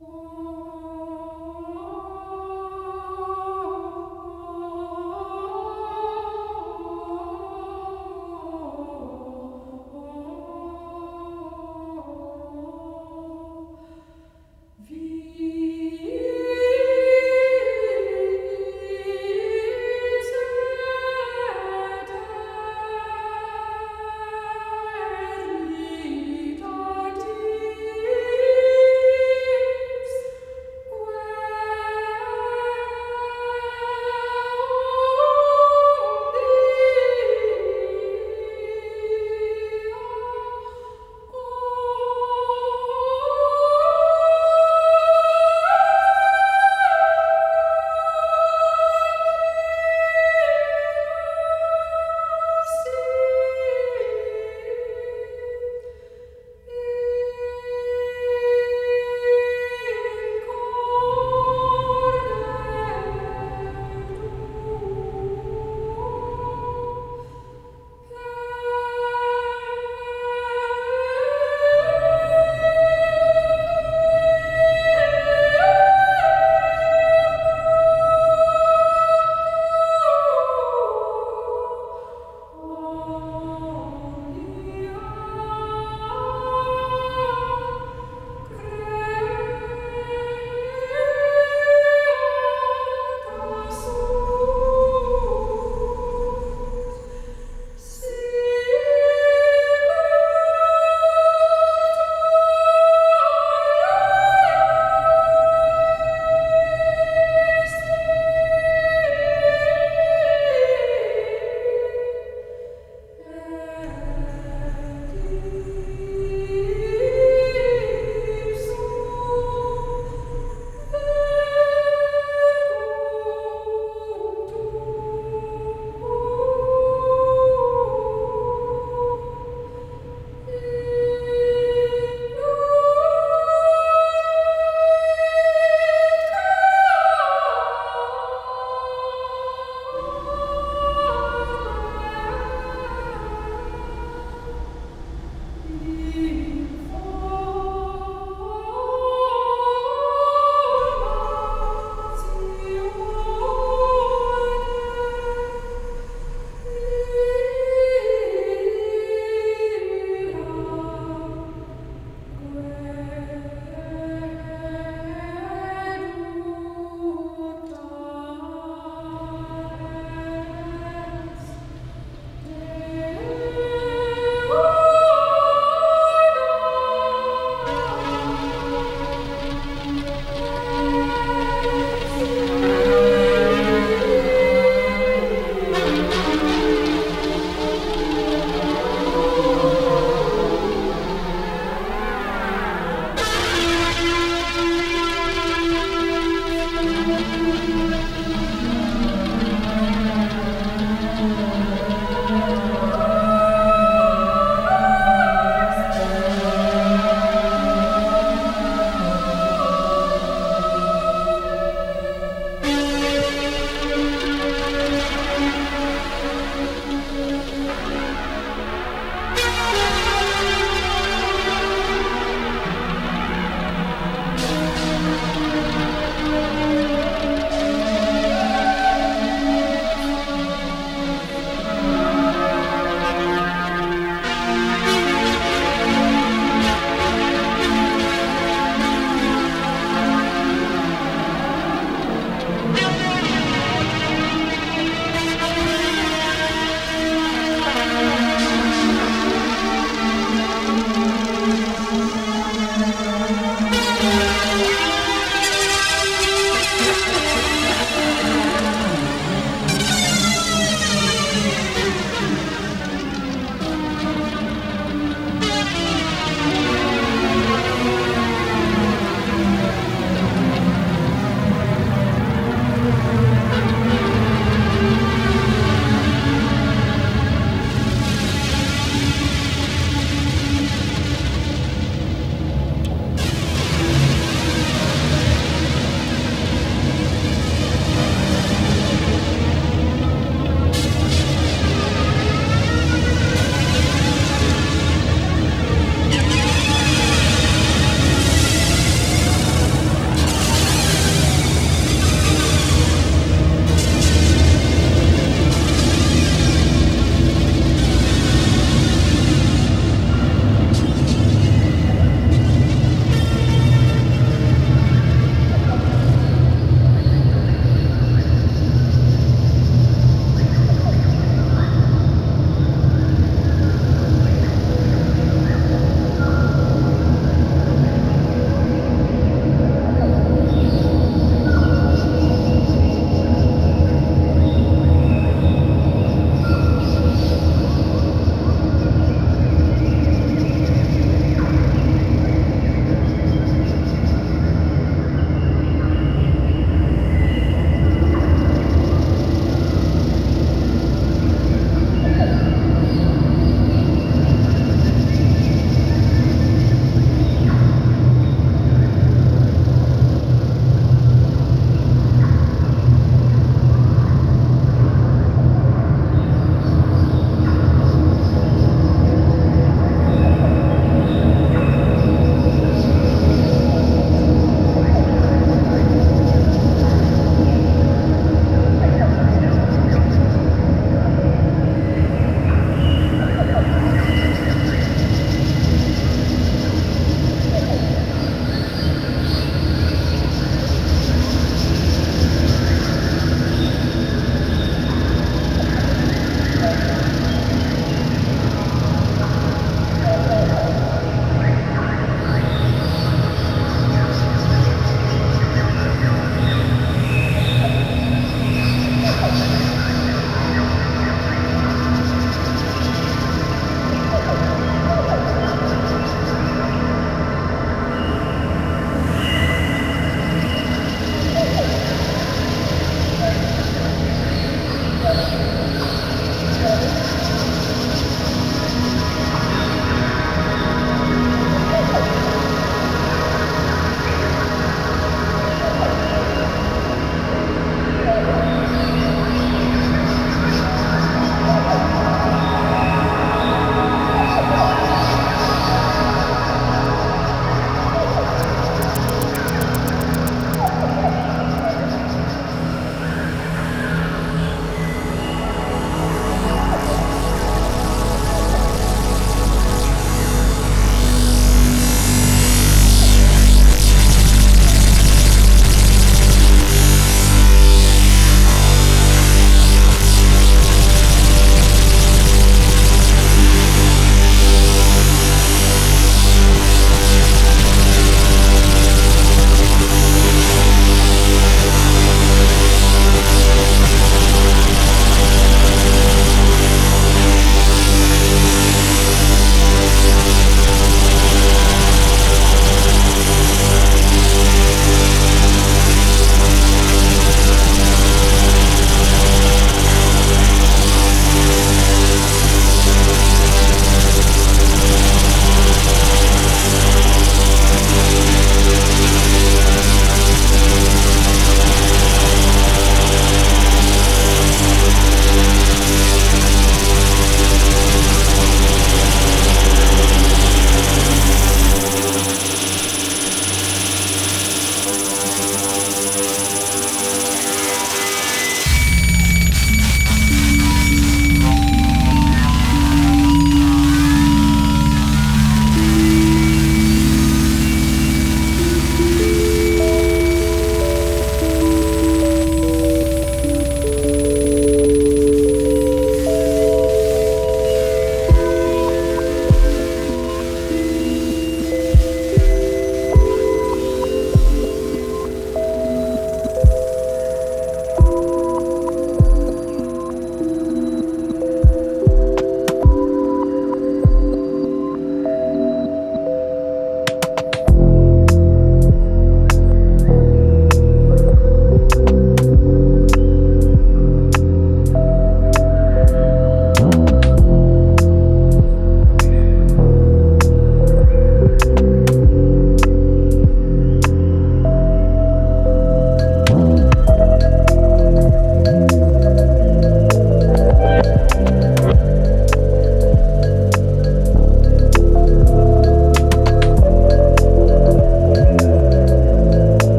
Thank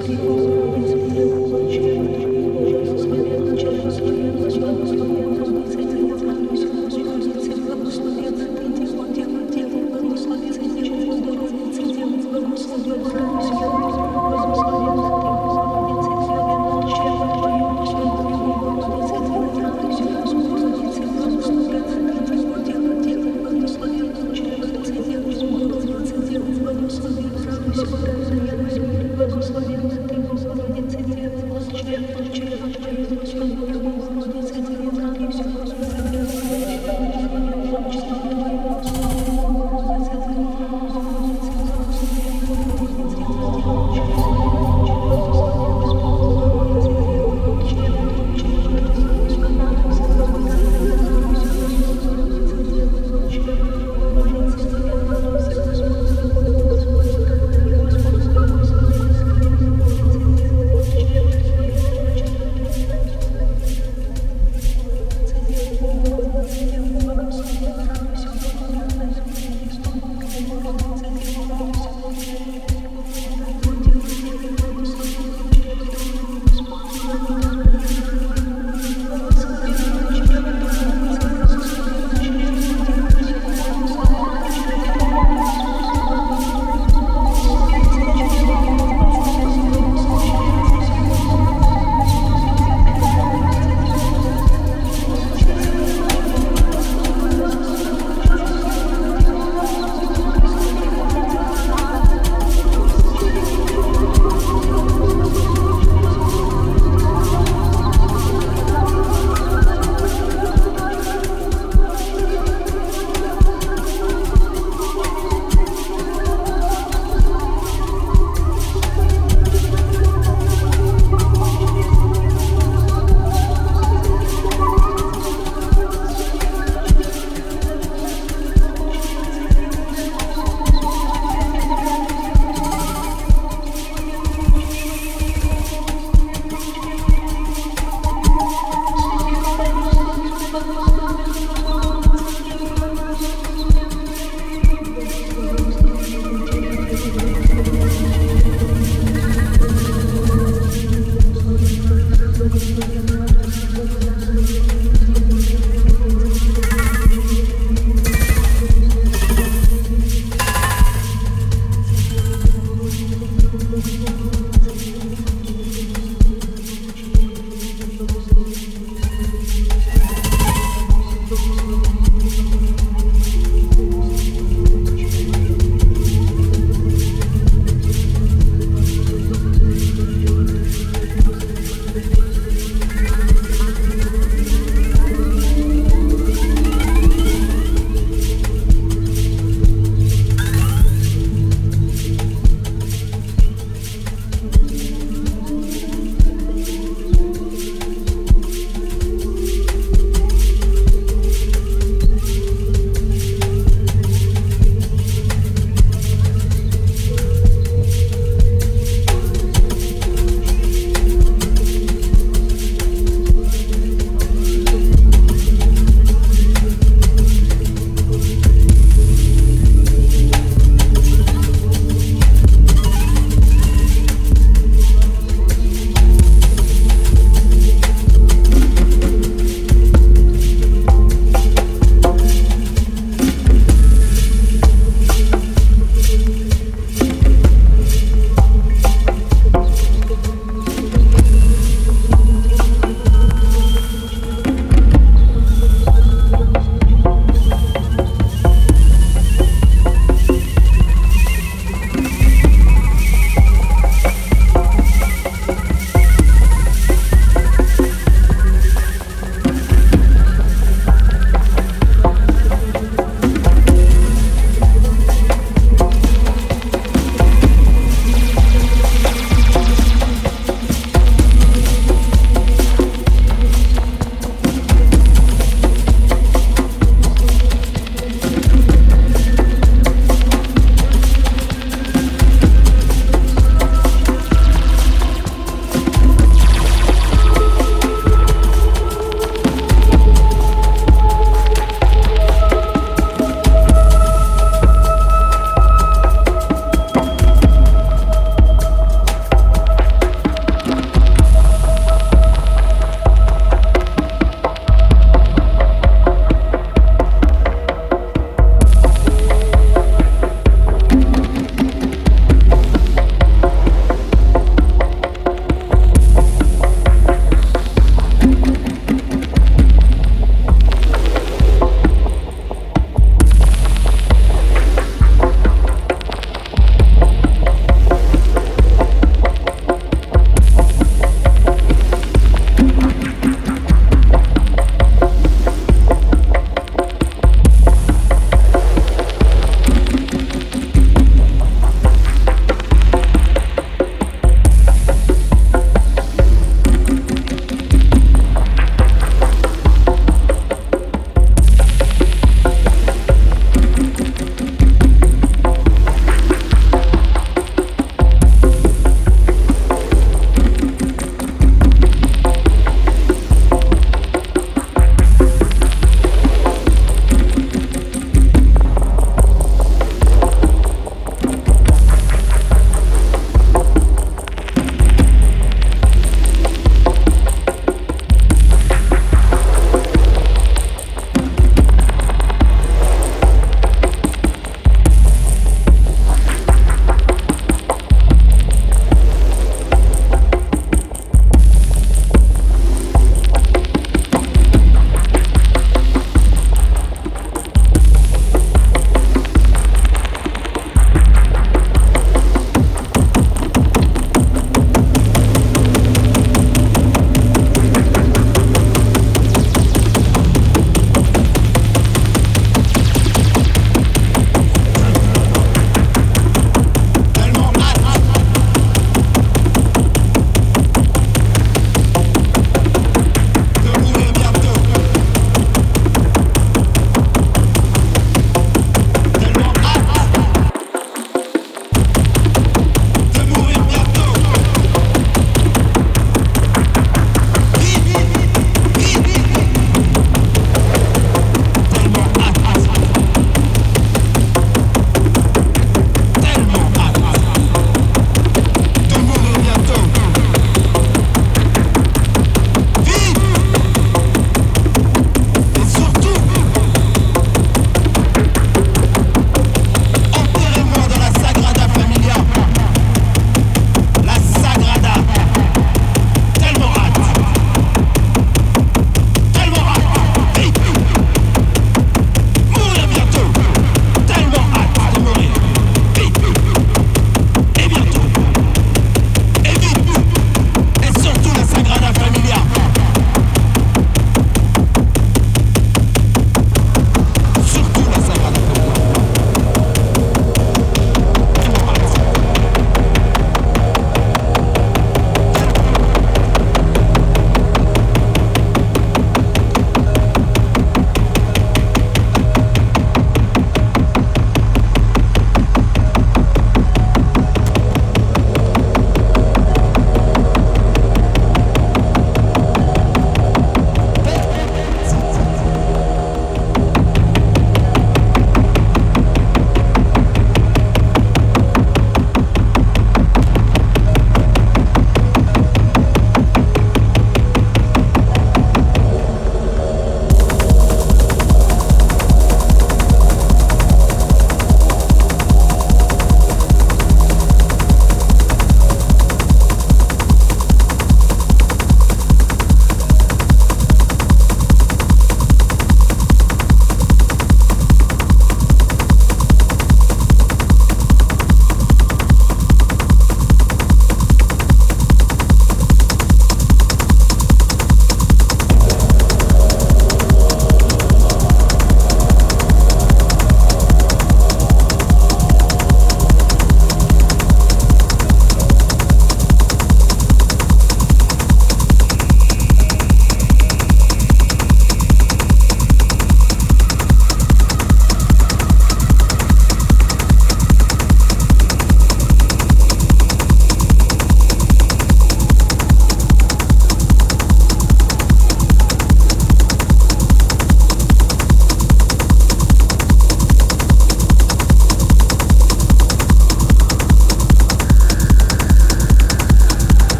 people.